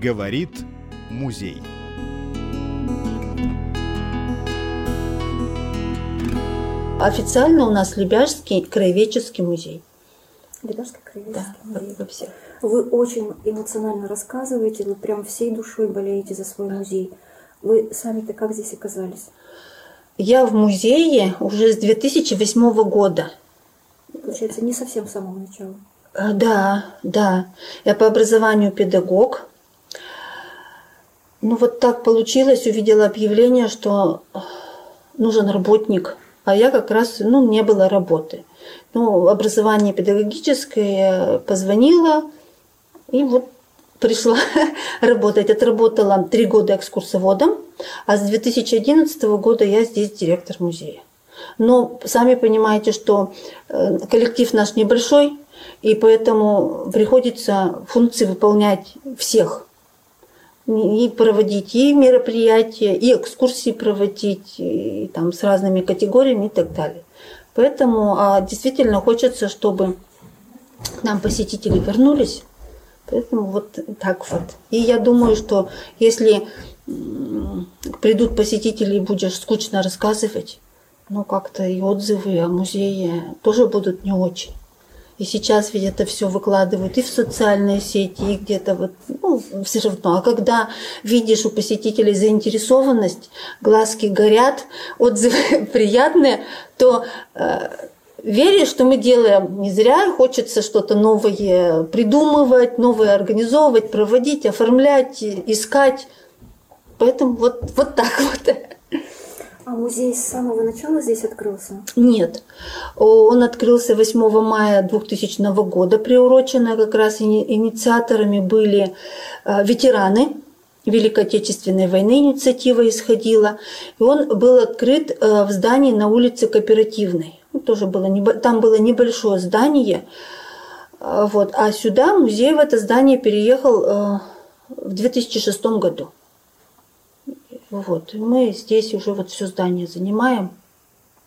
Говорит музей. Официально у нас Лебяжский краеведческий музей. Лебяжский краеведческий Да, музей. во всех. Вы очень эмоционально рассказываете, вы прям всей душой болеете за свой музей. Вы сами-то как здесь оказались? Я в музее уже с 2008 года. Получается, не совсем с самого начала. А, Да, да. Я по образованию педагог. Ну вот так получилось, увидела объявление, что нужен работник, а я как раз, ну, не было работы. Ну, образование педагогическое, позвонила, и вот пришла работать. Отработала три года экскурсоводом, а с 2011 года я здесь директор музея. Но сами понимаете, что э, коллектив наш небольшой, и поэтому приходится функции выполнять всех. И проводить и мероприятия, и экскурсии проводить, и там с разными категориями и так далее. Поэтому а, действительно хочется, чтобы к нам посетители вернулись. Поэтому вот так вот. И я думаю, что если придут посетители и будешь скучно рассказывать, ну как-то и отзывы о музее тоже будут не очень. И сейчас ведь это все выкладывают и в социальные сети, и где-то вот, ну, все равно. А когда видишь у посетителей заинтересованность, глазки горят, отзывы приятные, то э, веришь, что мы делаем не зря, хочется что-то новое придумывать, новое организовывать, проводить, оформлять, искать. Поэтому вот, вот так вот. А музей с самого начала здесь открылся? Нет. Он открылся 8 мая 2000 года, приурочено как раз ини- инициаторами были э, ветераны Великой Отечественной войны, инициатива исходила. И он был открыт э, в здании на улице Кооперативной. Тоже было, там было небольшое здание. Э, Вот. А сюда музей в это здание переехал в 2006 году. Вот. И мы здесь уже вот все здание занимаем.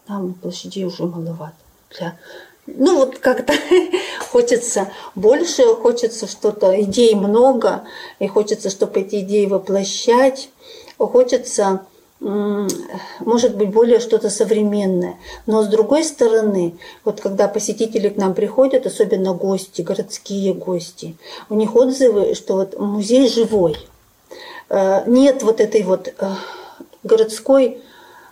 Нам площадей уже маловато. Для... Ну вот как-то хочется больше, хочется что-то, идей много, и хочется, чтобы эти идеи воплощать, хочется, может быть, более что-то современное. Но с другой стороны, вот когда посетители к нам приходят, особенно гости, городские гости, у них отзывы, что вот музей живой. Э, Нет вот этой вот э, городской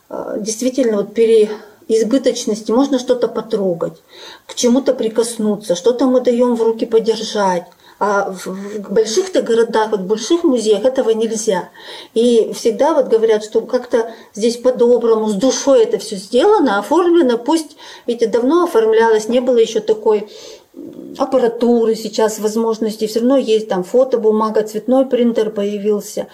э, действительно вот переизбыточности, можно что-то потрогать, к чему-то прикоснуться, что-то мы даем в руки подержать. А в больших-то городах, вот в больших музеях этого нельзя. И всегда вот говорят, что как-то здесь по-доброму, с душой это все сделано, оформлено. Пусть, ведь давно оформлялось, не было еще такой аппаратуры сейчас, возможностей. Все равно есть там фотобумага, цветной принтер появился.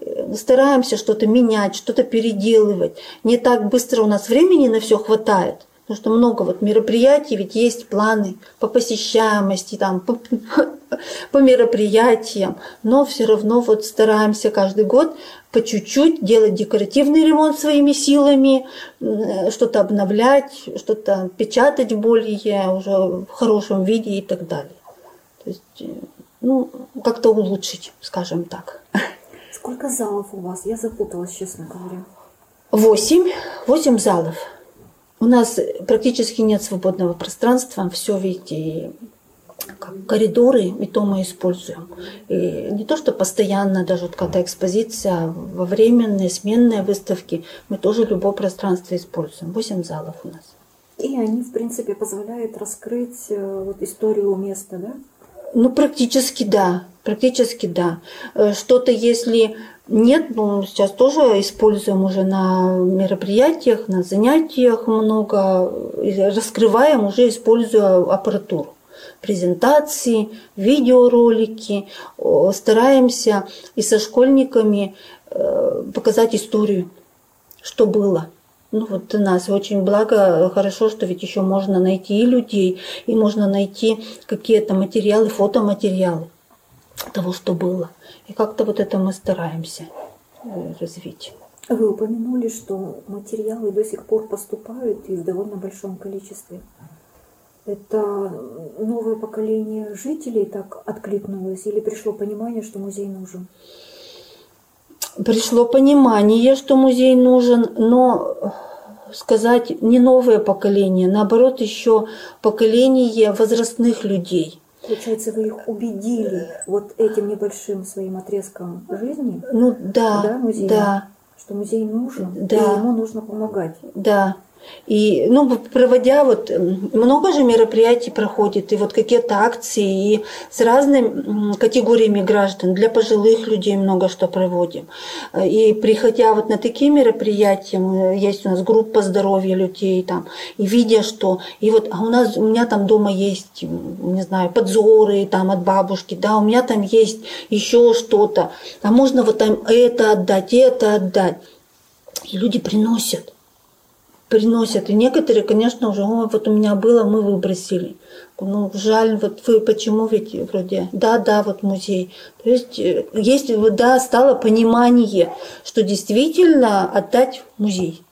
Э, Стараемся что-то менять, что-то переделывать. Не так быстро у нас времени на все хватает. Потому что много вот мероприятий, ведь есть планы по посещаемости, там, по, по мероприятиям, но все равно вот стараемся каждый год по чуть-чуть делать декоративный ремонт своими силами, что-то обновлять, что-то печатать более уже в хорошем виде и так далее. То есть, э, ну, как-то улучшить, скажем так. Сколько залов у вас? Я запуталась, честно говоря. Восемь, восемь залов. У нас практически нет свободного пространства, все ведь и как коридоры, и то мы используем. И не то, что постоянно, даже вот когда экспозиция, а во временные, сменные выставки, мы тоже любое пространство используем. Восемь залов у нас. И они, в принципе, позволяют раскрыть э, вот историю места, да? Ну, практически да, практически да. Э, Что-то, если нет, ну, сейчас тоже используем уже на мероприятиях, на занятиях много, раскрываем уже, используя аппаратуру. Презентации, видеоролики, стараемся и со школьниками э, показать историю, что было. Ну вот у нас очень благо, хорошо, что ведь еще можно найти и людей, и можно найти какие-то материалы, фотоматериалы того, что было. И как-то вот это мы стараемся э, развить. Вы упомянули, что материалы до сих пор поступают и в довольно большом количестве. Это новое поколение жителей так откликнулось или пришло понимание, что музей нужен? Пришло понимание, что музей нужен, но сказать не новое поколение, наоборот, еще поколение возрастных людей. Получается, вы их убедили вот этим небольшим своим отрезком жизни? Ну да, да, музей, да, что музей нужен, Да. и ему нужно помогать. да. И, ну, проводя вот, много же мероприятий проходит, и вот какие-то акции, и с разными категориями граждан, для пожилых людей много что проводим. И приходя вот на такие мероприятия, есть у нас группа здоровья людей там, и видя, что, и вот, а у нас, у меня там дома есть, не знаю, подзоры там от бабушки, да, у меня там есть еще что-то, а можно вот там это отдать, это отдать. И люди приносят приносят. И некоторые, конечно, уже, ой, вот у меня было, мы выбросили. Ну, жаль, вот вы почему ведь вроде, да, да, вот музей. То есть, э, есть, да, стало понимание, что действительно отдать в музей.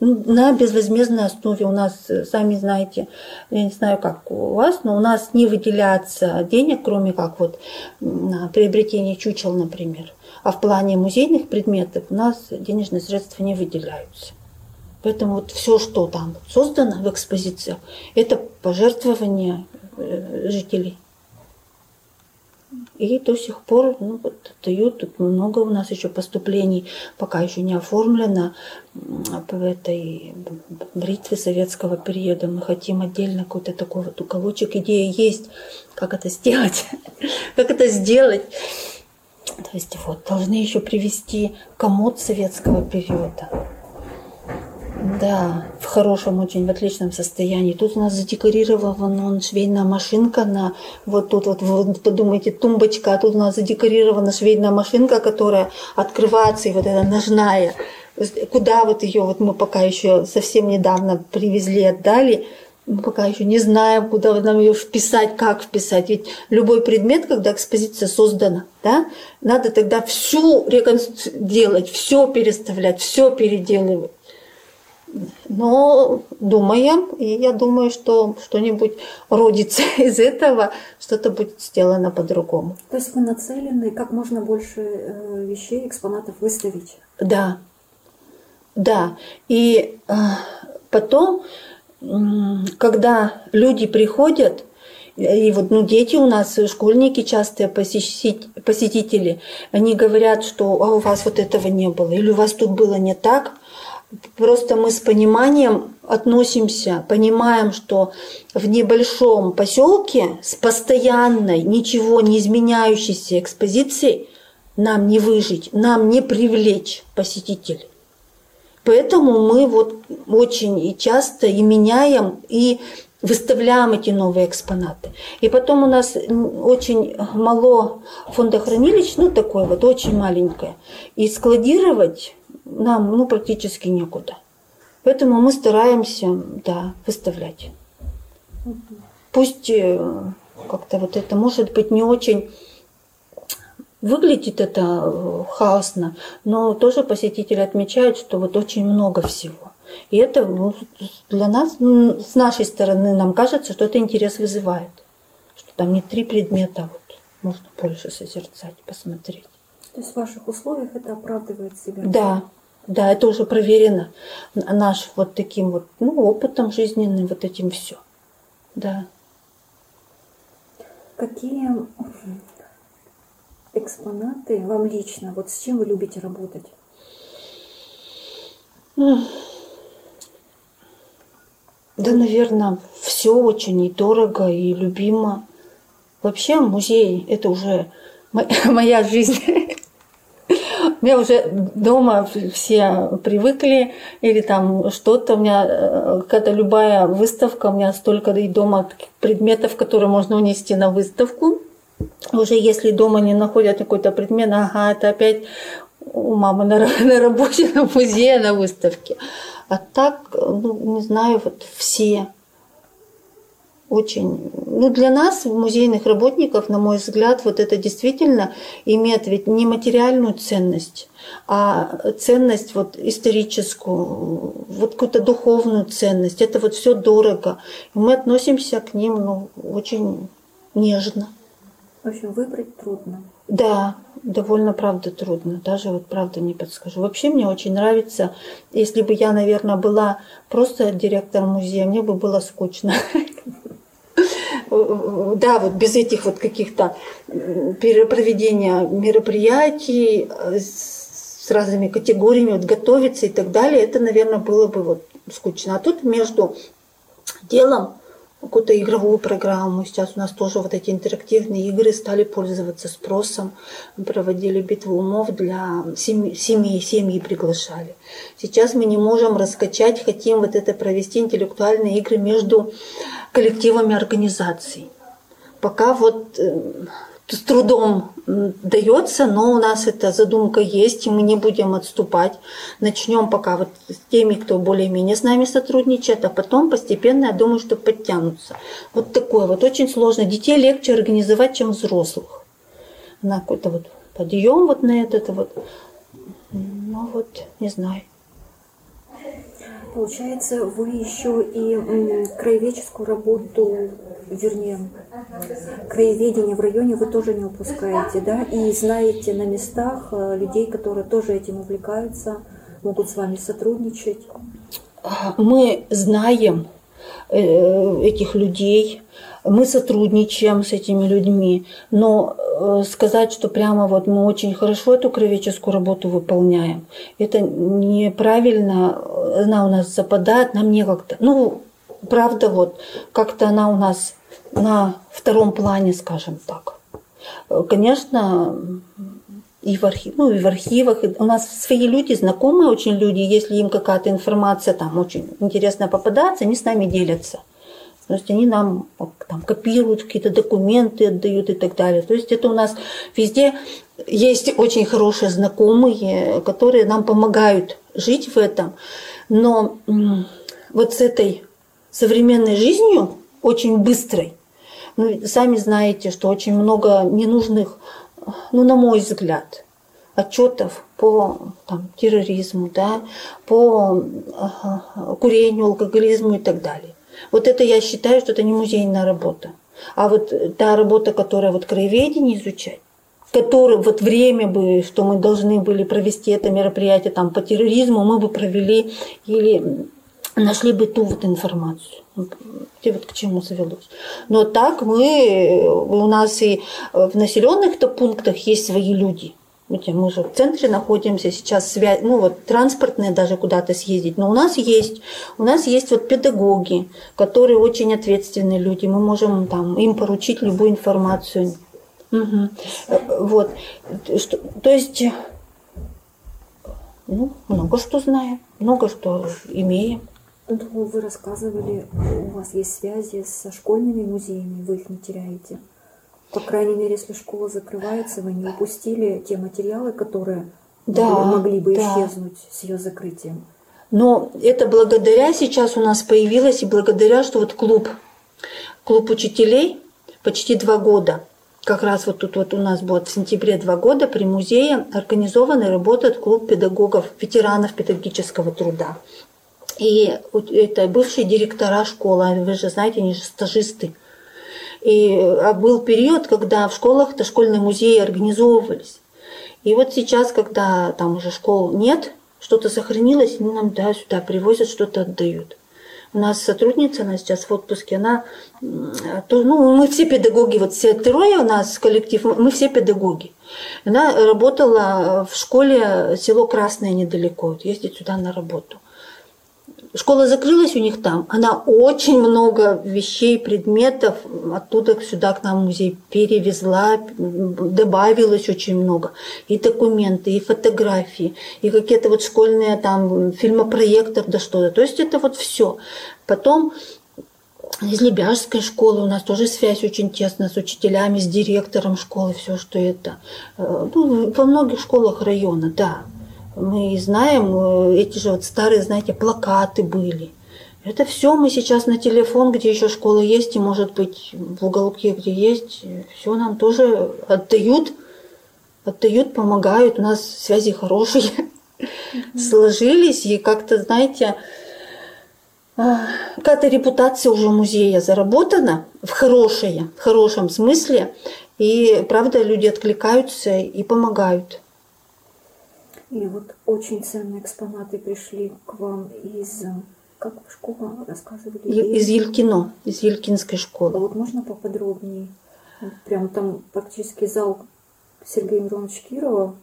Ну, На безвозмездной основе у нас, э, сами знаете, я не знаю, как у вас, но у нас не выделяется денег, кроме как вот на приобретение чучел, например. А в плане музейных предметов у нас денежные средства не выделяются. Поэтому вот все, что там создано в экспозициях, это пожертвования э, жителей. И до сих пор ну, вот, дают много у нас еще поступлений, пока еще не оформлено в этой бритве советского периода. Мы хотим отдельно какой-то такой вот уголочек. Идея есть, как это сделать, как это сделать. То есть вот должны еще привести комод советского периода. Да, в хорошем очень, в отличном состоянии. Тут у нас задекорирован он швейная машинка на вот тут вот вы подумайте тумбочка, а тут у нас задекорирована швейная машинка, которая открывается и вот эта ножная. Куда вот ее вот мы пока еще совсем недавно привезли, отдали, мы пока еще не знаем, куда нам ее вписать, как вписать. Ведь любой предмет, когда экспозиция создана, да, надо тогда всю реконстру... делать, все переставлять, все переделывать. Но думаем, и я думаю, что что-нибудь родится из этого, что-то будет сделано по-другому. То есть вы нацелены как можно больше э, вещей, экспонатов выставить? Да, да. И э, потом, когда люди приходят, и вот ну, дети у нас, школьники частые посетители, они говорят, что а у вас вот этого не было, или у вас тут было не так. Просто мы с пониманием относимся, понимаем, что в небольшом поселке с постоянной, ничего не изменяющейся экспозицией нам не выжить, нам не привлечь посетителей. Поэтому мы вот очень и часто и меняем, и выставляем эти новые экспонаты. И потом у нас очень мало фондохранилищ, ну такое вот очень маленькое. И складировать нам ну, практически некуда. Поэтому мы стараемся, да, выставлять. Пусть э, как-то вот это может быть не очень выглядит это э, хаосно, но тоже посетители отмечают, что вот очень много всего. И это для нас, с нашей стороны, нам кажется, что это интерес вызывает. Что там не три предмета, а вот можно больше созерцать, посмотреть. То есть в ваших условиях это оправдывает себя? Да, да, это уже проверено наш вот таким вот ну, опытом жизненным, вот этим все. Да. Какие экспонаты вам лично, вот с чем вы любите работать? Да, наверное, все очень и дорого, и любимо. Вообще музей – это уже моя жизнь. Меня уже дома все привыкли, или там что-то. У меня, когда любая выставка, у меня столько и дома предметов, которые можно унести на выставку. Уже если дома не находят какой-то предмет, ага, это опять у мамы на, на работе, на музее, на выставке. А так, ну, не знаю, вот все очень ну, для нас, музейных работников, на мой взгляд, вот это действительно имеет ведь не материальную ценность, а ценность вот историческую, вот какую-то духовную ценность. Это вот все дорого. И мы относимся к ним ну, очень нежно. В общем, выбрать трудно. Да, довольно, правда, трудно. Даже вот правда не подскажу. Вообще мне очень нравится, если бы я, наверное, была просто директором музея, мне бы было скучно. Да, вот без этих вот каких-то проведения мероприятий с разными категориями, вот готовиться и так далее, это, наверное, было бы вот скучно. А тут между делом какую-то игровую программу. Сейчас у нас тоже вот эти интерактивные игры стали пользоваться спросом. Проводили битву умов для семьи, семьи, семьи приглашали. Сейчас мы не можем раскачать, хотим вот это провести интеллектуальные игры между коллективами организаций. Пока вот э, с трудом дается, но у нас эта задумка есть, и мы не будем отступать. Начнем пока вот с теми, кто более-менее с нами сотрудничает, а потом постепенно, я думаю, что подтянутся. Вот такое вот очень сложно. Детей легче организовать, чем взрослых. На какой-то вот подъем вот на этот вот. Ну вот, не знаю. Получается, вы еще и краеведческую работу, вернее, краеведение в районе вы тоже не упускаете, да? И знаете на местах э, людей, которые тоже этим увлекаются, могут с вами сотрудничать? Мы знаем э, этих людей, мы сотрудничаем с этими людьми, но э, сказать, что прямо вот мы очень хорошо эту кровеческую работу выполняем, это неправильно, она у нас западает, нам не как-то, ну, правда, вот, как-то она у нас на втором плане, скажем так. Конечно, и в, архив, ну, и в архивах. У нас свои люди, знакомые очень люди, если им какая-то информация там очень интересная попадается, они с нами делятся. То есть они нам там, копируют какие-то документы, отдают и так далее. То есть это у нас везде есть очень хорошие знакомые, которые нам помогают жить в этом. Но вот с этой современной жизнью, очень быстрой, ну, сами знаете, что очень много ненужных, ну, на мой взгляд, отчетов по там, терроризму, да, по курению, алкоголизму и так далее. Вот это я считаю, что это не музейная работа. А вот та работа, которая вот краеведение изучать, которое вот время бы, что мы должны были провести это мероприятие там по терроризму, мы бы провели или нашли бы ту вот информацию. И вот к чему завелось. Но так мы, у нас и в населенных-то пунктах есть свои люди – мы же в центре находимся, сейчас связь, ну вот транспортные даже куда-то съездить, но у нас есть, у нас есть вот педагоги, которые очень ответственные люди, мы можем там им поручить любую информацию. Угу. Вот, что, то есть, ну, много что знаем, много что имеем. Ну, вы рассказывали, у вас есть связи со школьными музеями, вы их не теряете. По крайней мере, если школа закрывается, вы не упустили те материалы, которые да, могли бы да. исчезнуть с ее закрытием. Но это благодаря сейчас у нас появилось и благодаря, что вот клуб, клуб учителей почти два года, как раз вот тут вот у нас будет в сентябре два года при музее организован и работает клуб педагогов, ветеранов педагогического труда. И это бывшие директора школы, вы же знаете, они же стажисты. И а был период, когда в школах-то школьные музеи организовывались. И вот сейчас, когда там уже школ нет, что-то сохранилось, они нам да, сюда привозят, что-то отдают. У нас сотрудница, она сейчас в отпуске, она, ну, мы все педагоги, вот все трое у нас коллектив, мы все педагоги. Она работала в школе село Красное недалеко, ездит сюда на работу. Школа закрылась у них там. Она очень много вещей, предметов оттуда сюда к нам в музей перевезла, добавилось очень много. И документы, и фотографии, и какие-то вот школьные там фильмопроектор, да что-то. То есть это вот все. Потом из Лебяжской школы у нас тоже связь очень тесная с учителями, с директором школы, все, что это. Э, ну, во многих школах района, да. Мы знаем, э, эти же вот старые, знаете, плакаты были. Это все мы сейчас на телефон, где еще школа есть, и может быть в уголке, где есть, все нам тоже отдают, отдают, помогают. У нас связи хорошие сложились, и как-то, знаете, а, какая-то репутация уже музея заработана в хорошее, в хорошем смысле, и правда люди откликаются и помогают. И вот очень ценные экспонаты пришли к вам из как школа рассказывали? Из Елькино, из Елькинской школы. А вот можно поподробнее? Прям там практически зал Сергея Мироновича Кирова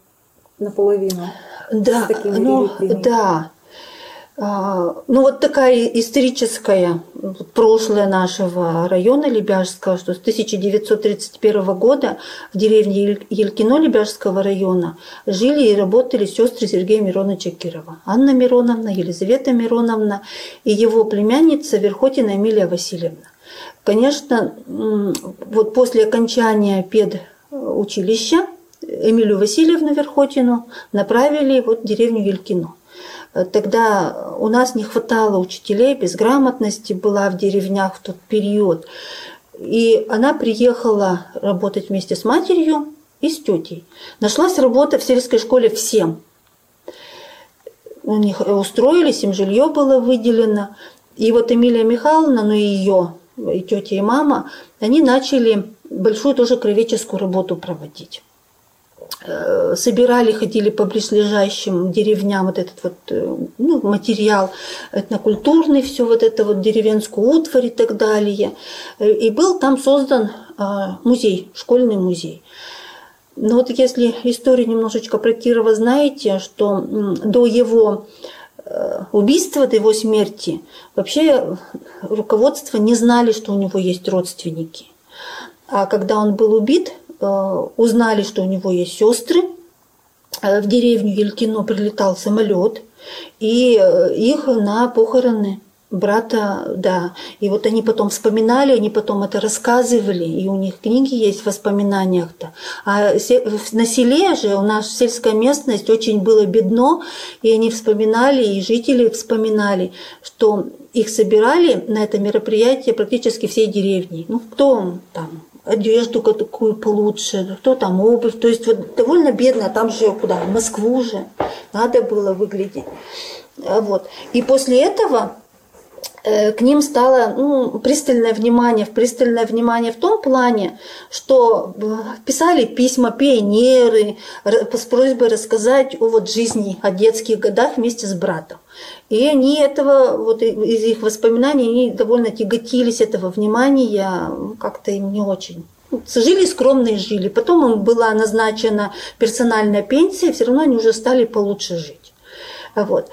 наполовину. Да, ну, да. А, ну вот такая историческая прошлое нашего района Лебяжского, что с 1931 года в деревне Елькино Лебяжского района жили и работали сестры Сергея Мироновича Кирова. Анна Мироновна, Елизавета Мироновна и его племянница Верхотина Эмилия Васильевна. Конечно, вот после окончания педучилища Эмилию Васильевну Верхотину направили вот в деревню Елькино. Тогда у нас не хватало учителей, безграмотности была в деревнях в тот период. И она приехала работать вместе с матерью и с тетей. Нашлась работа в сельской школе всем. У них устроились, им жилье было выделено. И вот Эмилия Михайловна, ну и ее, и тетя, и мама, они начали большую тоже кровеческую работу проводить. Э, собирали, ходили по близлежащим деревням вот этот вот э, ну, материал этнокультурный, все вот это вот деревенскую утварь и так далее. И был там создан а, музей, школьный музей. Но вот если историю немножечко про Кирова знаете, что до его э, убийства, до его смерти, вообще руководство не знали, что у него есть родственники. А когда он был убит, Э, узнали, что у него есть сестры. Э, в деревню Елькино прилетал самолет, и э, их на похороны брата, да. И вот они потом вспоминали, они потом это рассказывали, и у них книги есть в воспоминаниях-то. А на селе же у нас сельская местность очень было бедно, и они вспоминали, и жители вспоминали, что их собирали на это мероприятие практически всей деревни. Ну, кто там одежду какую получше, кто там обувь. То есть вот довольно бедно, там же куда? В Москву же надо было выглядеть. А вот. И после этого к ним стало ну, пристальное внимание, пристальное внимание в том плане, что э, писали письма пионеры с просьбой рассказать о вот жизни, о детских годах вместе с братом. И они этого, вот из их воспоминаний, они довольно тяготились этого внимания, как-то им не очень. Жили скромно и жили. Потом им была назначена персональная пенсия, все равно они уже стали получше жить. Вот.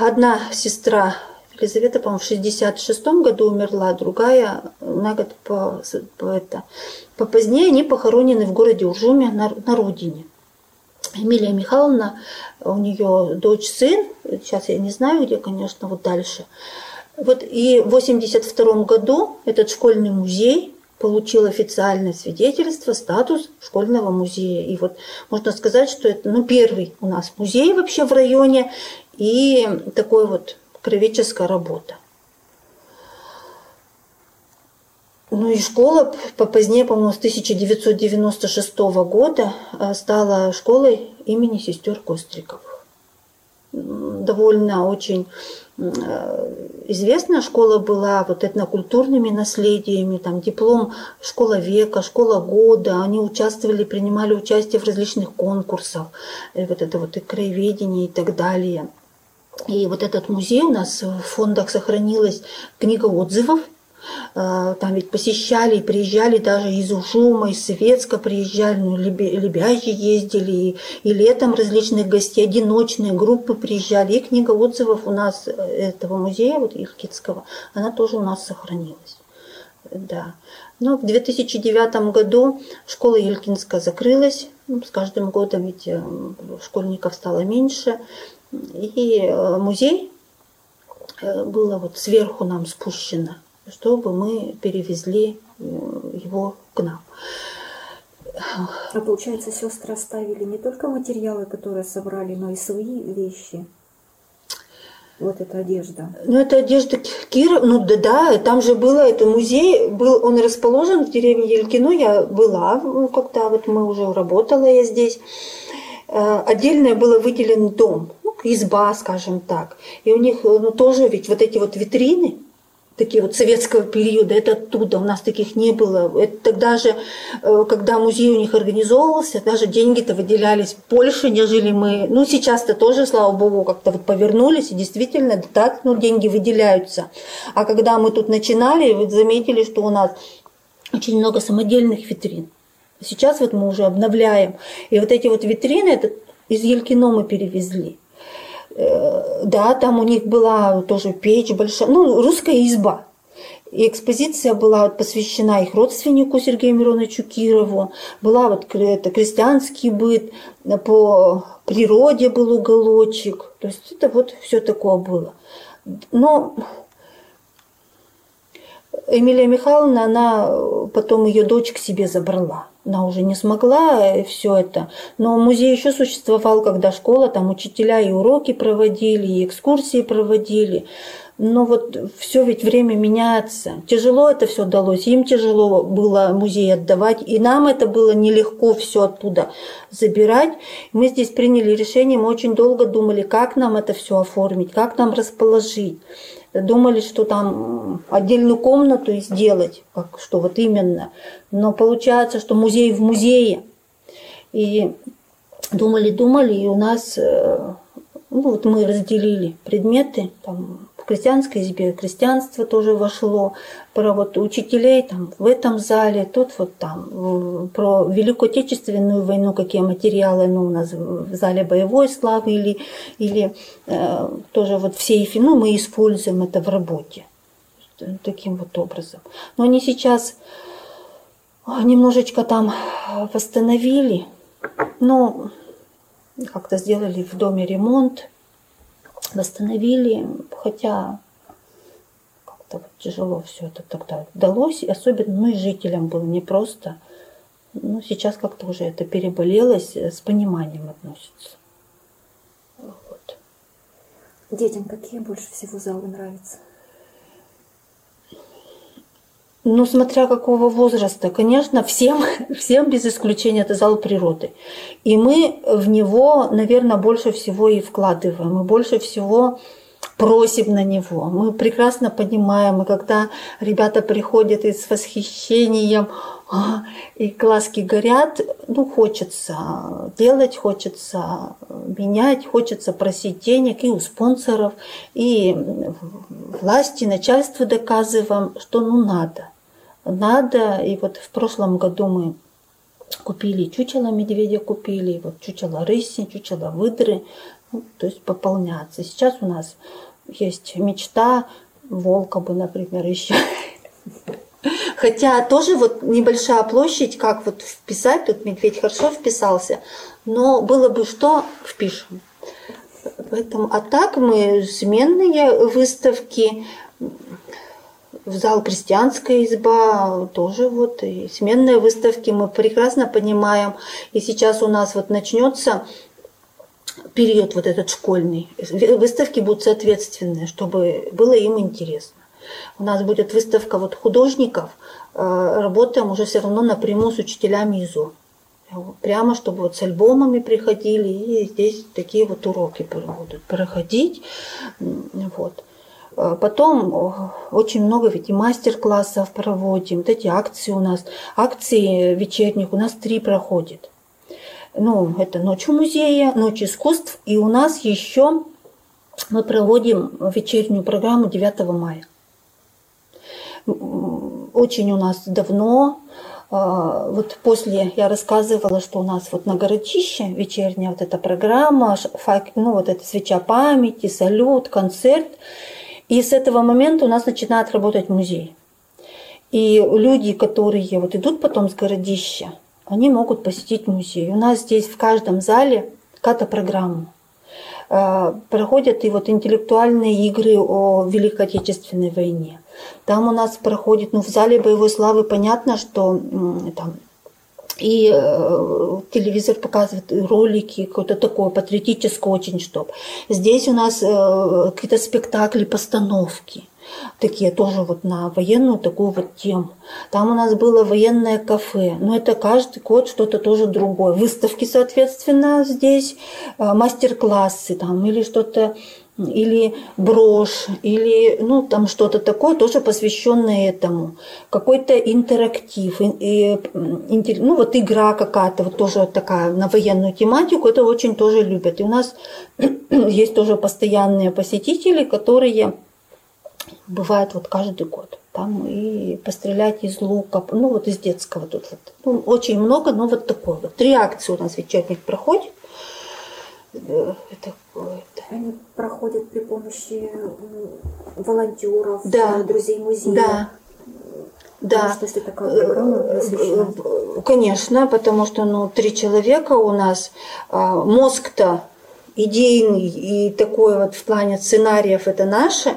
Одна сестра Елизавета, по-моему, в 66 году умерла, другая на год по, по, это, по позднее они похоронены в городе Уржуме на, на родине. Эмилия Михайловна, у нее дочь, сын, сейчас я не знаю, где, конечно, вот дальше. Вот и в 82 году этот школьный музей получил официальное свидетельство, статус школьного музея. И вот можно сказать, что это ну, первый у нас музей вообще в районе и такой вот кровеческая работа. Ну и школа позднее, по-моему, с 1996 года э, стала школой имени сестер Костриковых. Довольно очень э, известная школа была вот этнокультурными наследиями, там диплом школа века, школа года, они участвовали, принимали участие в различных конкурсах, э, вот это вот и краеведение и так далее. И вот этот музей у нас в фондах сохранилась книга отзывов Э, там ведь посещали, приезжали даже из Ужума, из Советска приезжали, ну, Лебяжьи ездили, и, и летом различных гостей, одиночные группы приезжали. И книга отзывов у нас э, этого музея, вот Иркутского, она тоже у нас сохранилась. Да. Но в 2009 году школа Елькинская закрылась. Ну, с каждым годом ведь э, школьников стало меньше. И музей было вот сверху нам спущено чтобы мы перевезли э, его к нам. А получается, сестры оставили не только материалы, которые собрали, но и свои вещи. Вот эта одежда. Ну, это одежда Киров. Ну, да, да, там же было, это музей, был, он расположен в деревне Елькино. Я была, ну, когда вот мы уже работала я здесь. Э, отдельно было выделен дом, изба, скажем так. И у них ну, тоже ведь вот эти вот витрины, такие вот советского периода, это оттуда, у нас таких не было. Это тогда же, э, когда музей у них организовывался, даже деньги-то выделялись больше, нежели мы. Ну, сейчас-то тоже, слава богу, как-то вот повернулись, и действительно, так, ну, деньги выделяются. А когда мы тут начинали, вы заметили, что у нас очень много самодельных витрин. Сейчас вот мы уже обновляем. И вот эти вот витрины, это из Елькино мы перевезли. Э, да, там у них была тоже печь большая, ну, русская изба. И экспозиция была посвящена их родственнику Сергею Мироновичу Кирову. Была вот это крестьянский быт, по природе был уголочек. То есть это вот все такое было. Но Эмилия Михайловна, она потом ее дочь к себе забрала она уже не смогла все это. Но музей еще существовал, когда школа, там учителя и уроки проводили, и экскурсии проводили. Но вот все ведь время меняется. Тяжело это все далось. Им тяжело было музей отдавать. И нам это было нелегко все оттуда забирать. Мы здесь приняли решение, мы очень долго думали, как нам это все оформить, как нам расположить думали, что там отдельную комнату сделать, как, что вот именно. Но получается, что музей в музее. И думали, думали, и у нас, э, ну вот мы разделили предметы, там крестьянской избе крестьянство тоже вошло, про вот учителей там в этом зале, тут вот там, про Великую Отечественную войну, какие материалы ну, у нас в зале боевой славы или, или э, тоже вот в сейфе, ну мы используем это в работе таким вот образом. Но они сейчас немножечко там восстановили, но как-то сделали в доме ремонт, восстановили, хотя как-то вот тяжело все это тогда далось, и особенно ну, и жителям было непросто. Ну, сейчас как-то уже это переболелось, с пониманием относится. Вот. Детям какие больше всего залы нравятся? Ну, смотря какого возраста, конечно, всем, всем без исключения это зал природы. И мы в него, наверное, больше всего и вкладываем, мы больше всего просим на него. Мы прекрасно понимаем, и когда ребята приходят и с восхищением, а, и глазки горят, ну, хочется делать, хочется менять, хочется просить денег и у спонсоров, и власти, начальству доказываем, что ну надо надо. И вот в прошлом году мы купили чучело медведя, купили, вот чучело рыси, чучело выдры, то есть пополняться. Сейчас у нас есть мечта волка бы, например, еще. Хотя тоже вот небольшая площадь, как вот вписать, тут медведь хорошо вписался, но было бы что, впишем. Поэтому, а так мы сменные выставки, в зал «Крестьянская изба» тоже вот и сменные выставки мы прекрасно понимаем. И сейчас у нас вот начнется период вот этот школьный. Выставки будут соответственные, чтобы было им интересно. У нас будет выставка вот художников, э, работаем уже все равно напрямую с учителями ИЗО. Прямо, чтобы вот с альбомами приходили, и здесь такие вот уроки будут проходить. Вот. Э, потом очень много ведь и мастер-классов проводим, вот эти акции у нас, акции вечерних у нас три проходят. Ну, это ночь в музее, ночь искусств, и у нас еще мы проводим вечернюю программу 9 мая. Очень у нас давно, э, вот после я рассказывала, что у нас вот на городище вечерняя вот эта программа, ну вот эта свеча памяти, салют, концерт – и с этого момента у нас начинает работать музей. И люди, которые вот идут потом с городища, они могут посетить музей. У нас здесь в каждом зале ката-программа. А, проходят и вот интеллектуальные игры о Великой Отечественной войне. Там у нас проходит, ну в зале боевой славы понятно, что там и э, телевизор показывает ролики, какое-то такое патриотическое очень что. Здесь у нас э, какие-то спектакли, постановки такие тоже вот на военную такую вот тему. Там у нас было военное кафе, но это каждый год что-то тоже другое. Выставки, соответственно, здесь, э, мастер-классы там или что-то или брошь, или ну, там что-то такое, тоже посвященное этому. Какой-то интерактив, и, и, ну вот игра какая-то, вот тоже такая на военную тематику, это очень тоже любят. И у нас есть тоже постоянные посетители, которые бывают вот каждый год. Там и пострелять из лука, ну вот из детского тут вот. Ну, очень много, но вот такое вот. Три акции у нас вечерних проходит. Э, это, это. Они проходят при помощи волонтеров, да. друзей музея. Да. Да. Что, такая? Э, конечно, потому что ну, три человека у нас. А, мозг-то идейный и такой вот в плане сценариев это наше,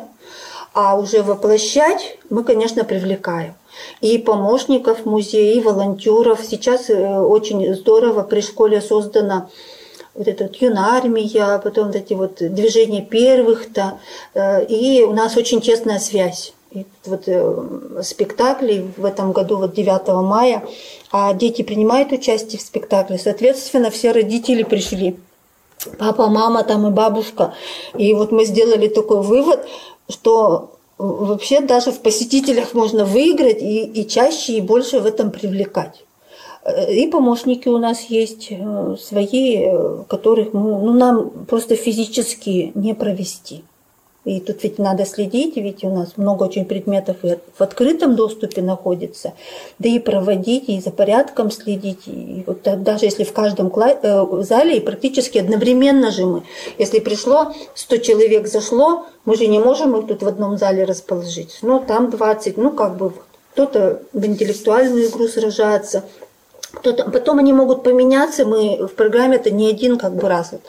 а уже воплощать мы, конечно, привлекаем и помощников музея, и волонтеров. Сейчас э, очень здорово при школе создана вот эта вот юнармия, потом вот эти вот движения первых-то, э, и у нас очень тесная связь. И вот э, спектакли в этом году, вот 9 мая, а дети принимают участие в спектакле, соответственно, все родители пришли. Папа, мама там и бабушка. И вот мы сделали такой вывод, что вообще даже в посетителях можно выиграть и, и чаще, и больше в этом привлекать. Э, и помощники у нас есть э, свои, э, которых ну, нам просто физически не провести. И тут ведь надо следить, ведь у нас много очень предметов в открытом доступе находится, да и проводить, и за порядком следить. И вот даже если в каждом зале, и практически одновременно же мы, если пришло 100 человек зашло, мы же не можем их тут в одном зале расположить. Ну, там 20, ну, как бы кто-то в интеллектуальную игру сражается, кто-то, потом они могут поменяться, мы в программе это не один как бы раз вот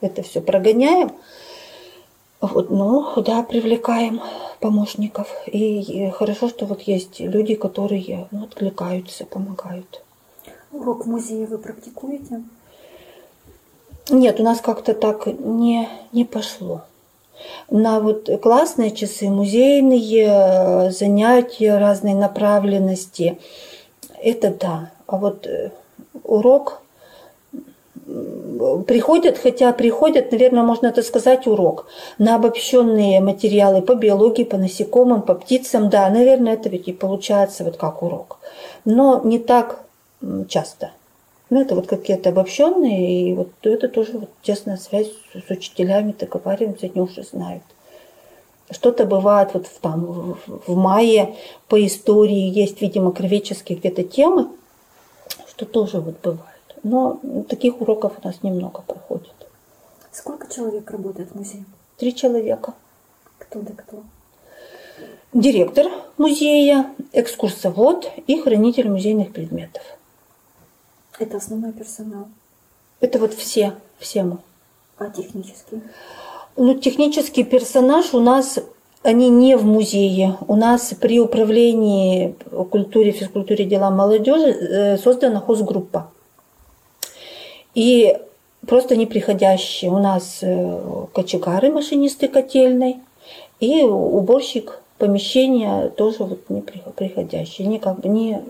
это все прогоняем. Вот, ну, да, привлекаем помощников. И, хорошо, что вот есть люди, которые ну, откликаются, помогают. Урок в музее вы практикуете? Нет, у нас как-то так не, не пошло. На вот классные часы, музейные занятия разной направленности, это да. А вот э, урок приходят, хотя приходят, наверное, можно это сказать, урок на обобщенные материалы по биологии, по насекомым, по птицам, да, наверное, это ведь и получается вот как урок. Но не так часто. Ну, это вот какие-то обобщенные, и вот это тоже вот тесная связь с учителями, договариваемся, они уже знают. Что-то бывает вот в, там, в мае по истории есть, видимо, кровеческие где-то темы, что тоже вот бывает. Но таких уроков у нас немного проходит. Сколько человек работает в музее? Три человека. Кто да кто? Директор музея, экскурсовод и хранитель музейных предметов. Это основной персонал? Это вот все, все мы. А технический? Ну, технический персонаж у нас они не в музее. У нас при управлении культуре, физкультуре, делам молодежи э, создана хозгруппа. И просто неприходящие. У нас э, кочегары, машинисты котельной и уборщик помещения тоже вот не приходящие. Они как бы не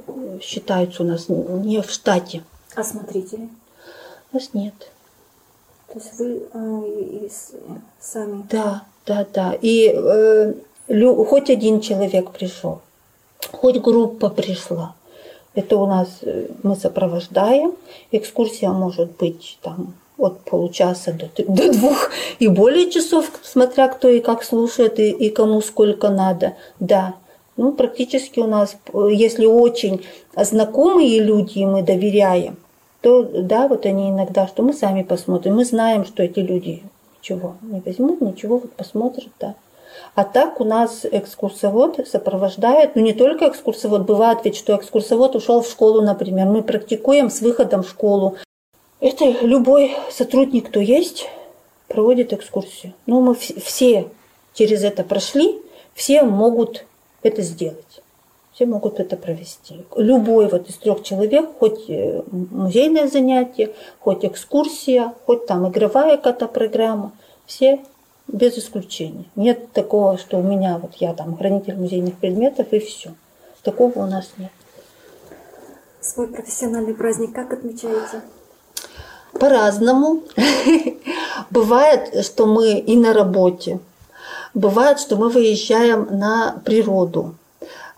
считаются у нас не в штате. А смотрители? У нас нет. То есть вы э, сами? Да, да, да. И э, лю, хоть один человек пришел, хоть группа пришла. Это у нас э, мы сопровождаем. Экскурсия может быть там от получаса до, до двух и более часов, смотря кто и как слушает, и, и кому сколько надо. Да, ну, практически у нас, если очень знакомые люди, и мы доверяем, то да, вот они иногда, что мы сами посмотрим, мы знаем, что эти люди ничего не возьмут, ничего вот посмотрят, да. А так у нас экскурсовод сопровождает, ну не только экскурсовод, бывает ведь, что экскурсовод ушел в школу, например, мы практикуем с выходом в школу. Это любой сотрудник, кто есть, проводит экскурсию. Ну мы все через это прошли, все могут это сделать. все могут это провести. Любой вот из трех человек, хоть э, музейное занятие, хоть экскурсия, хоть там игровая какая-то программа, все без исключения. Нет такого, что у меня вот я там хранитель музейных предметов и все. Такого у нас нет. Свой профессиональный праздник как отмечаете? По-разному. Бывает, что мы и на работе. Бывает, что мы выезжаем на природу.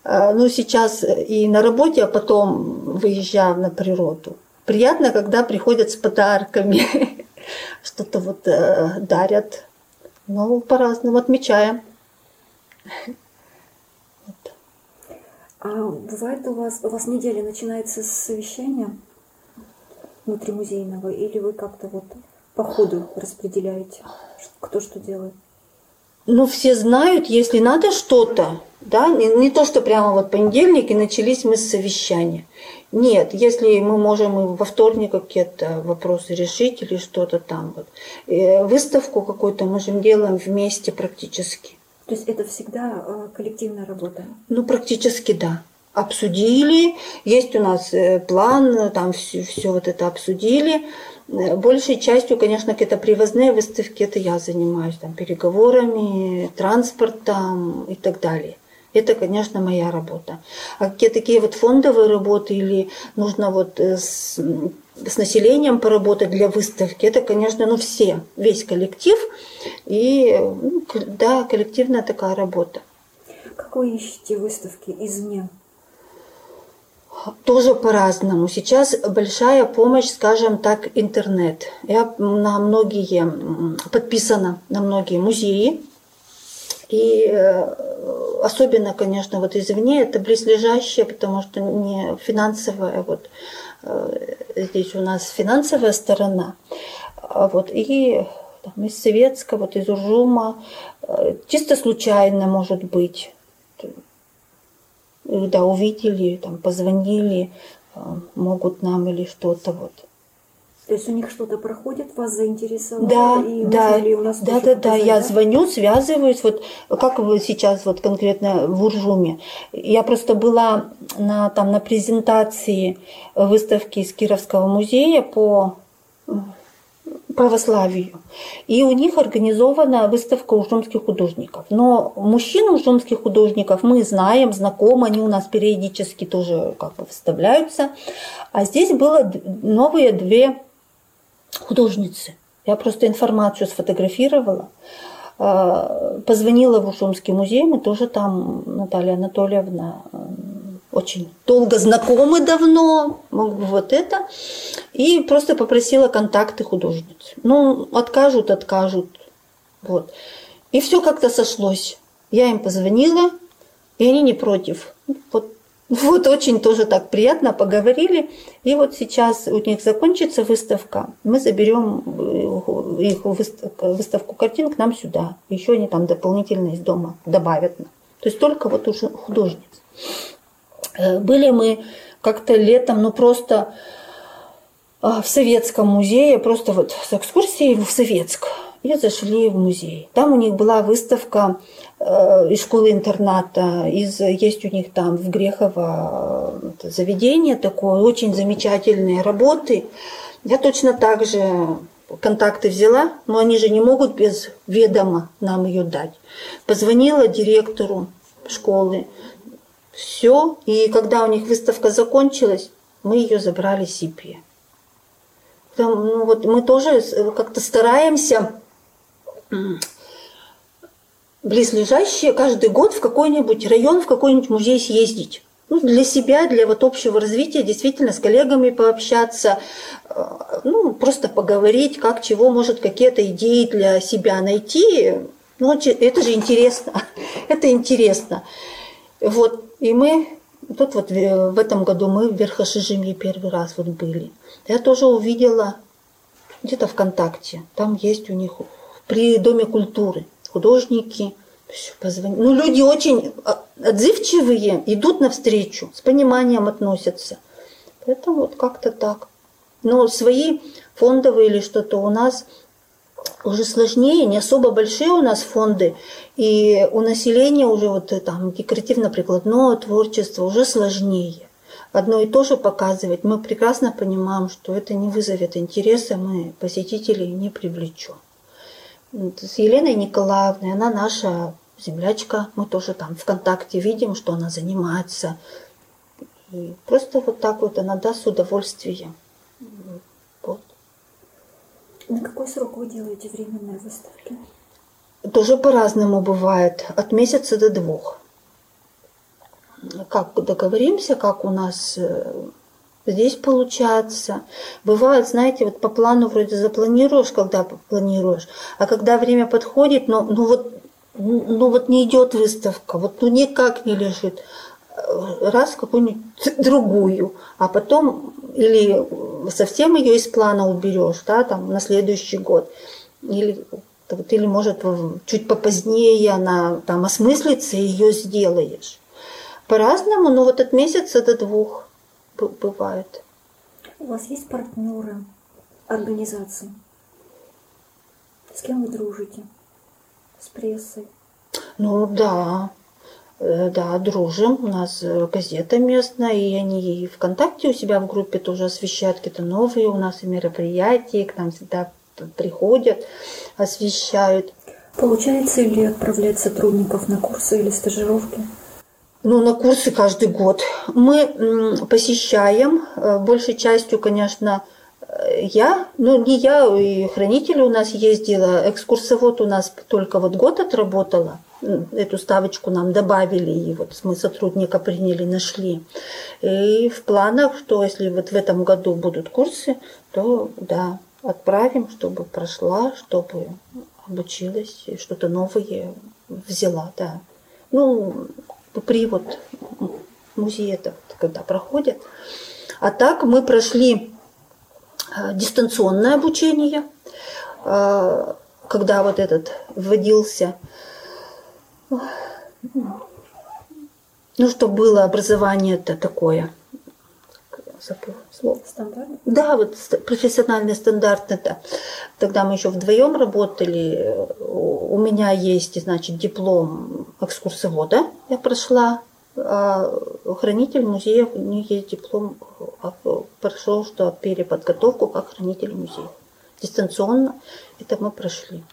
Э, ну, сейчас и на работе, а потом выезжаем на природу. Приятно, когда приходят с подарками, что-то вот э, дарят. Ну, по-разному отмечаем. А бывает у вас, у вас неделя начинается с совещания внутримузейного, или вы как-то вот по ходу распределяете, кто что делает? Ну, все знают, если надо что-то, да, не, не то, что прямо вот понедельник и начались мы с совещания. Нет, если мы можем во вторник какие-то вопросы решить или что-то там вот. Э, выставку какую-то мы же делаем вместе практически. То есть это всегда э, коллективная работа? Ну, практически да. Обсудили, есть у нас э, план, там все, все вот это обсудили. Большей частью, конечно, какие-то привозные выставки, это я занимаюсь там, переговорами, транспортом и так далее. Это, конечно, моя работа. А какие такие вот фондовые работы или нужно вот э, с, с населением поработать для выставки, это, конечно, ну все, весь коллектив. И ну, да, коллективная такая работа. Какой ищете выставки извне? Тоже по-разному. Сейчас большая помощь, скажем так, интернет. Я на многие подписана на многие музеи. И э, особенно, конечно, вот извне это близлежащее, потому что не финансовая, вот э, здесь у нас финансовая сторона. А вот, и там, из Советска, вот из Уржума, э, чисто случайно, может быть, когда увидели, там, позвонили, э, могут нам или что-то вот. То есть у них что-то проходит, вас заинтересовало? Да, и да, у нас да, да, да, я звоню, связываюсь, вот как вы сейчас вот конкретно в Уржуме. Я просто была на, там, на презентации выставки из Кировского музея по православию. И у них организована выставка ужумских художников. Но мужчин ужумских художников мы знаем, знакомы, они у нас периодически тоже как бы выставляются. А здесь было новые две художницы. Я просто информацию сфотографировала. А, позвонила в Ужумский музей, мы тоже там, Наталья Анатольевна, очень долго знакомы давно, вот это. И просто попросила контакты художниц. Ну, откажут, откажут. Вот. И все как-то сошлось. Я им позвонила, и они не против. Вот, вот очень тоже так приятно поговорили. И вот сейчас у них закончится выставка. Мы заберем э, их выставку картин к нам сюда. Еще они там дополнительно из дома добавят. То есть только вот уже художниц. Э, были мы как-то летом, ну просто а, в советском музее, просто вот с экскурсией в Советск. И зашли в музей. Там у них была выставка э, из школы-интерната, из, есть у них там в Грехово э, заведение такое, очень замечательные работы. Я точно так же контакты взяла, но они же не могут без ведома нам ее дать. Позвонила директору школы, все. И когда у них выставка закончилась, мы ее забрали себе. Там, ну вот мы тоже как-то стараемся близлежащие каждый год в какой-нибудь район, в какой-нибудь музей съездить. Ну, для себя, для вот общего развития, действительно с коллегами пообщаться, э, ну, просто поговорить, как, чего, может, какие-то идеи для себя найти. Ну, это же интересно. это интересно. Вот, и мы, тут вот в этом году мы в Верхошижиме первый раз вот были. Я тоже увидела где-то ВКонтакте, там есть у них при Доме культуры художники, позвонили. Ну, люди очень отзывчивые, идут навстречу, с пониманием относятся. Поэтому вот как-то так. Но свои фондовые или что-то у нас уже сложнее, не особо большие у нас фонды, и у населения уже вот там декоративно-прикладное творчество уже сложнее. Одно и то же показывать, мы прекрасно понимаем, что это не вызовет интереса, мы посетителей не привлечем. С Еленой Николаевной, она наша землячка, мы тоже там ВКонтакте видим, что она занимается. И просто вот так вот она даст удовольствие. Вот. На какой срок вы делаете временные выставки? Тоже по-разному бывает, от месяца до двух. Как договоримся, как у нас э, здесь получается. Бывает, знаете, вот по плану вроде запланируешь, когда планируешь, а когда время подходит, но ну вот, ну вот не идет выставка, вот ну никак не лежит раз какую-нибудь другую, а потом или совсем ее из плана уберешь, да, там на следующий год, или вот, или может чуть попозднее она там осмыслится и ее сделаешь. По-разному, но вот от месяца до двух бывает. У вас есть партнеры организации? С кем вы дружите? С прессой? Ну да, Э, да, дружим. У нас э, газета местная, и они и ВКонтакте у себя в группе тоже освещают какие-то новые у нас и мероприятия, к нам всегда приходят, освещают. Получается ли отправлять сотрудников на курсы или стажировки? Ну, на курсы каждый год. Мы посещаем, э, большей частью, конечно, я, ну не я, и хранители у нас ездила, экскурсовод у нас только вот год отработала, эту ставочку нам добавили, и вот мы сотрудника приняли, нашли. И в планах, что если вот в этом году будут курсы, то да, отправим, чтобы прошла, чтобы обучилась, что-то новое взяла, да. Ну, при вот музее это когда проходят. А так мы прошли Э, дистанционное обучение, э, когда вот этот вводился, ну, чтобы было образование это такое, слово. Стандарт? Да, вот профессиональный стандарт это. Тогда мы еще вдвоем работали. У меня есть, значит, диплом экскурсовода. Я прошла а хранитель музея, у них есть диплом, а, прошел, что переподготовку как хранитель музея. Дистанционно это мы прошли.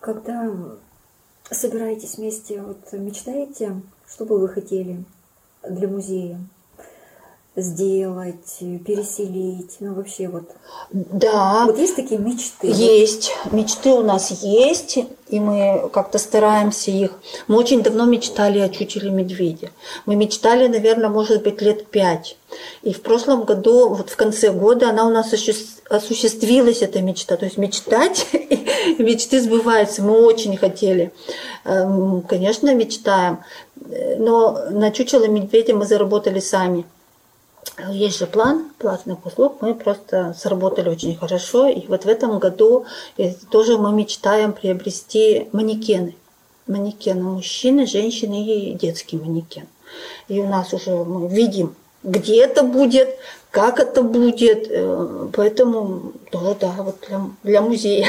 Когда собираетесь вместе, вот мечтаете, что бы вы хотели для музея? Сделать, переселить, ну вообще вот. Да. Вот есть такие мечты? Есть. Мечты у нас есть, и мы как-то стараемся их. Мы очень давно мечтали о чучеле медведя. Мы мечтали, наверное, может быть, лет пять. И в прошлом году, вот в конце года, она у нас осуществилась, эта мечта. То есть мечтать, мечты сбываются. Мы очень хотели. Эм, конечно, мечтаем. Но на чучело медведя мы заработали сами. Есть же план платных услуг, мы просто сработали очень хорошо. И вот в этом году тоже мы мечтаем приобрести манекены. Манекены мужчины, женщины и детский манекен. И у нас уже мы видим, где это будет, как это будет. Э, поэтому тоже, да, вот для, для музея.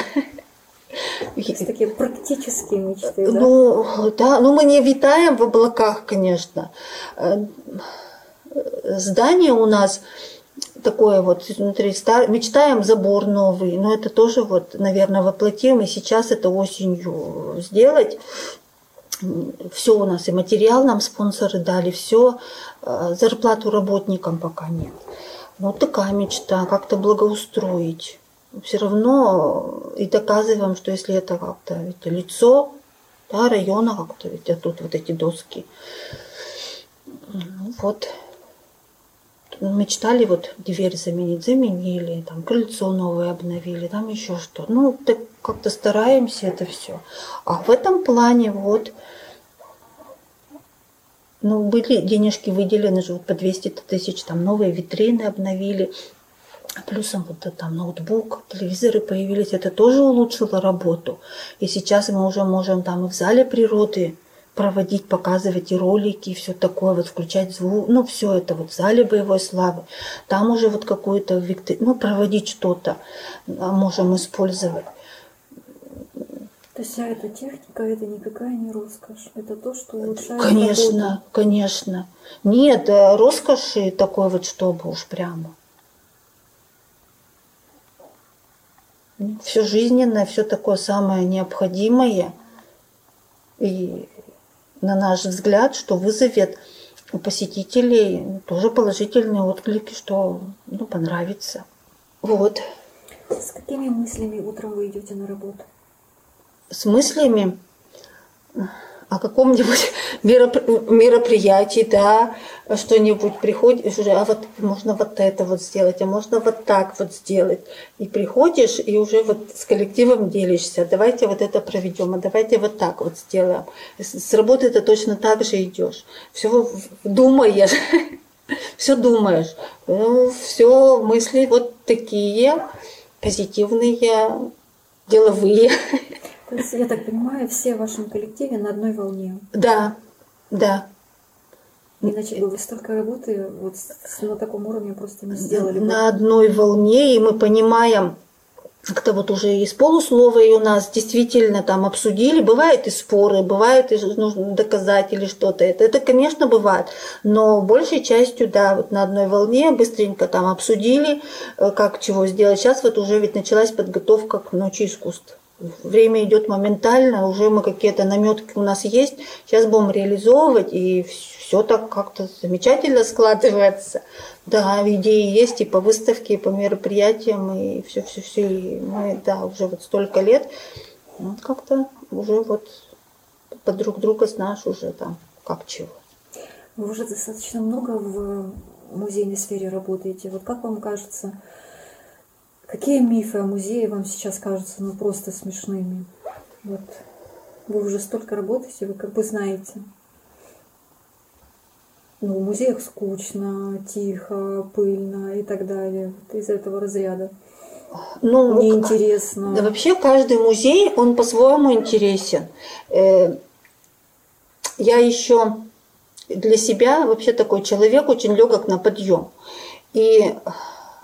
Есть такие практические мечты, да? Ну, да, ну мы не витаем в облаках, конечно э, здание у нас такое вот внутри, мечтаем забор новый, но это тоже вот, наверное, воплотим, и сейчас это осенью сделать. Все у нас, и материал нам спонсоры дали, все, а, зарплату работникам пока нет. Вот такая мечта, как-то благоустроить. Все равно и доказываем, что если это как-то ведь лицо да, района, как-то ведь а тут вот эти доски. Вот мечтали вот дверь заменить, заменили, там крыльцо новое обновили, там еще что. Ну, так как-то стараемся это все. А в этом плане вот, ну, были денежки выделены же вот по 200 тысяч, там новые витрины обновили, Плюсом вот там ноутбук, телевизоры появились, это тоже улучшило работу. И сейчас мы уже можем там и в зале природы проводить, показывать и ролики, и все такое, вот включать звук, ну, все это вот в зале боевой славы. Там уже вот какую-то, ну, проводить что-то а, можем использовать. То есть вся эта техника, это никакая не роскошь, это то, что улучшает Конечно, работу. конечно. Нет, э, роскоши такой вот, чтобы уж прямо. Все жизненное, все такое самое необходимое. И на наш взгляд, что вызовет у посетителей тоже положительные отклики, что ну, понравится. Вот. С какими мыслями утром вы идете на работу? с мыслями о каком-нибудь мероприятии, да, что-нибудь приходишь уже, а вот можно вот это вот сделать, а можно вот так вот сделать. И приходишь, и уже вот с коллективом делишься, давайте вот это проведем, а давайте вот так вот сделаем. С работы ты точно так же идешь. Все думаешь, все думаешь. Ну, все мысли вот такие позитивные, деловые. То есть, я так понимаю, все в вашем коллективе на одной волне. Да, да. Иначе бы вы столько работы вот на таком уровне просто не сделали. Бы. На одной волне, и мы понимаем, как-то вот уже из полуслова и у нас действительно там обсудили. Бывают и споры, бывает и нужно доказать или что-то. Это, это, конечно, бывает. Но большей частью, да, вот на одной волне быстренько там обсудили, э, как чего сделать. Сейчас вот уже ведь началась подготовка к ночи искусств время идет моментально, уже мы какие-то наметки у нас есть, сейчас будем реализовывать, и все так как-то замечательно складывается. Да, идеи есть и по выставке, и по мероприятиям, и все-все-все. Мы, да, уже вот столько лет, вот как-то уже вот под друг друга знаешь уже там как чего. Вы уже достаточно много в музейной сфере работаете. Вот как вам кажется, Какие мифы о музее вам сейчас кажутся ну просто смешными? Вот вы уже столько работаете, вы как бы знаете. Ну, в музеях скучно, тихо, пыльно и так далее. Вот из этого разряда. Ну, неинтересно. Да вообще каждый музей, он по-своему интересен. Э, я еще для себя вообще такой человек очень легок на подъем. И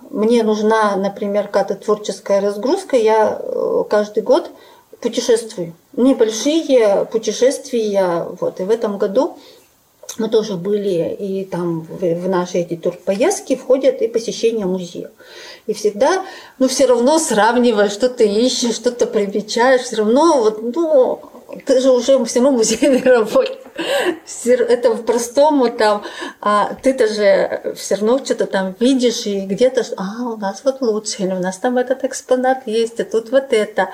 мне нужна, например, какая-то творческая разгрузка, я э, каждый год путешествую. Небольшие путешествия. Вот. И в этом году мы тоже были, и там в наши эти турпоездки входят и посещение музея. И всегда, ну, все равно сравниваешь, что ты ищешь, что-то примечаешь, все равно, вот, ну, ты же уже все равно музейный работник. Это простому там, а ты-то же все равно что-то там видишь и где-то, а, у нас вот лучше, или у нас там этот экспонат есть, а тут вот это,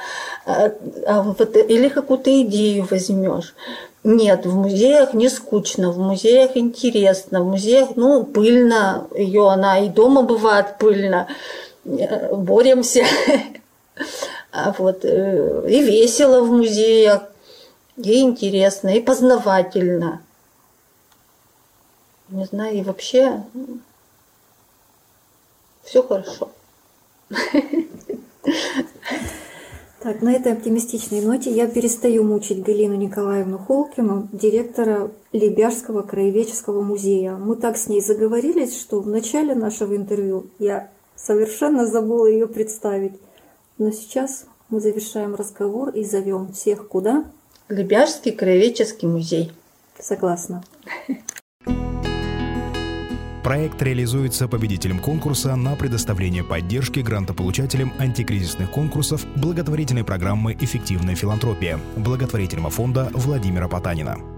а, а вот, или какую-то идею возьмешь. Нет, в музеях не скучно, в музеях интересно, в музеях, ну, пыльно, ее она и дома бывает пыльно, э, боремся. А вот, э, и весело в музеях, и интересно, и познавательно. Не знаю, и вообще все хорошо. Так, на этой оптимистичной ноте я перестаю мучить Галину Николаевну Холкину, директора Лебяжского краеведческого музея. Мы так с ней заговорились, что в начале нашего интервью я совершенно забыла ее представить. Но сейчас мы завершаем разговор и зовем всех куда? Лебяжский краеведческий музей. Согласна. Проект реализуется победителем конкурса на предоставление поддержки грантополучателям антикризисных конкурсов благотворительной программы «Эффективная филантропия» благотворительного фонда Владимира Потанина.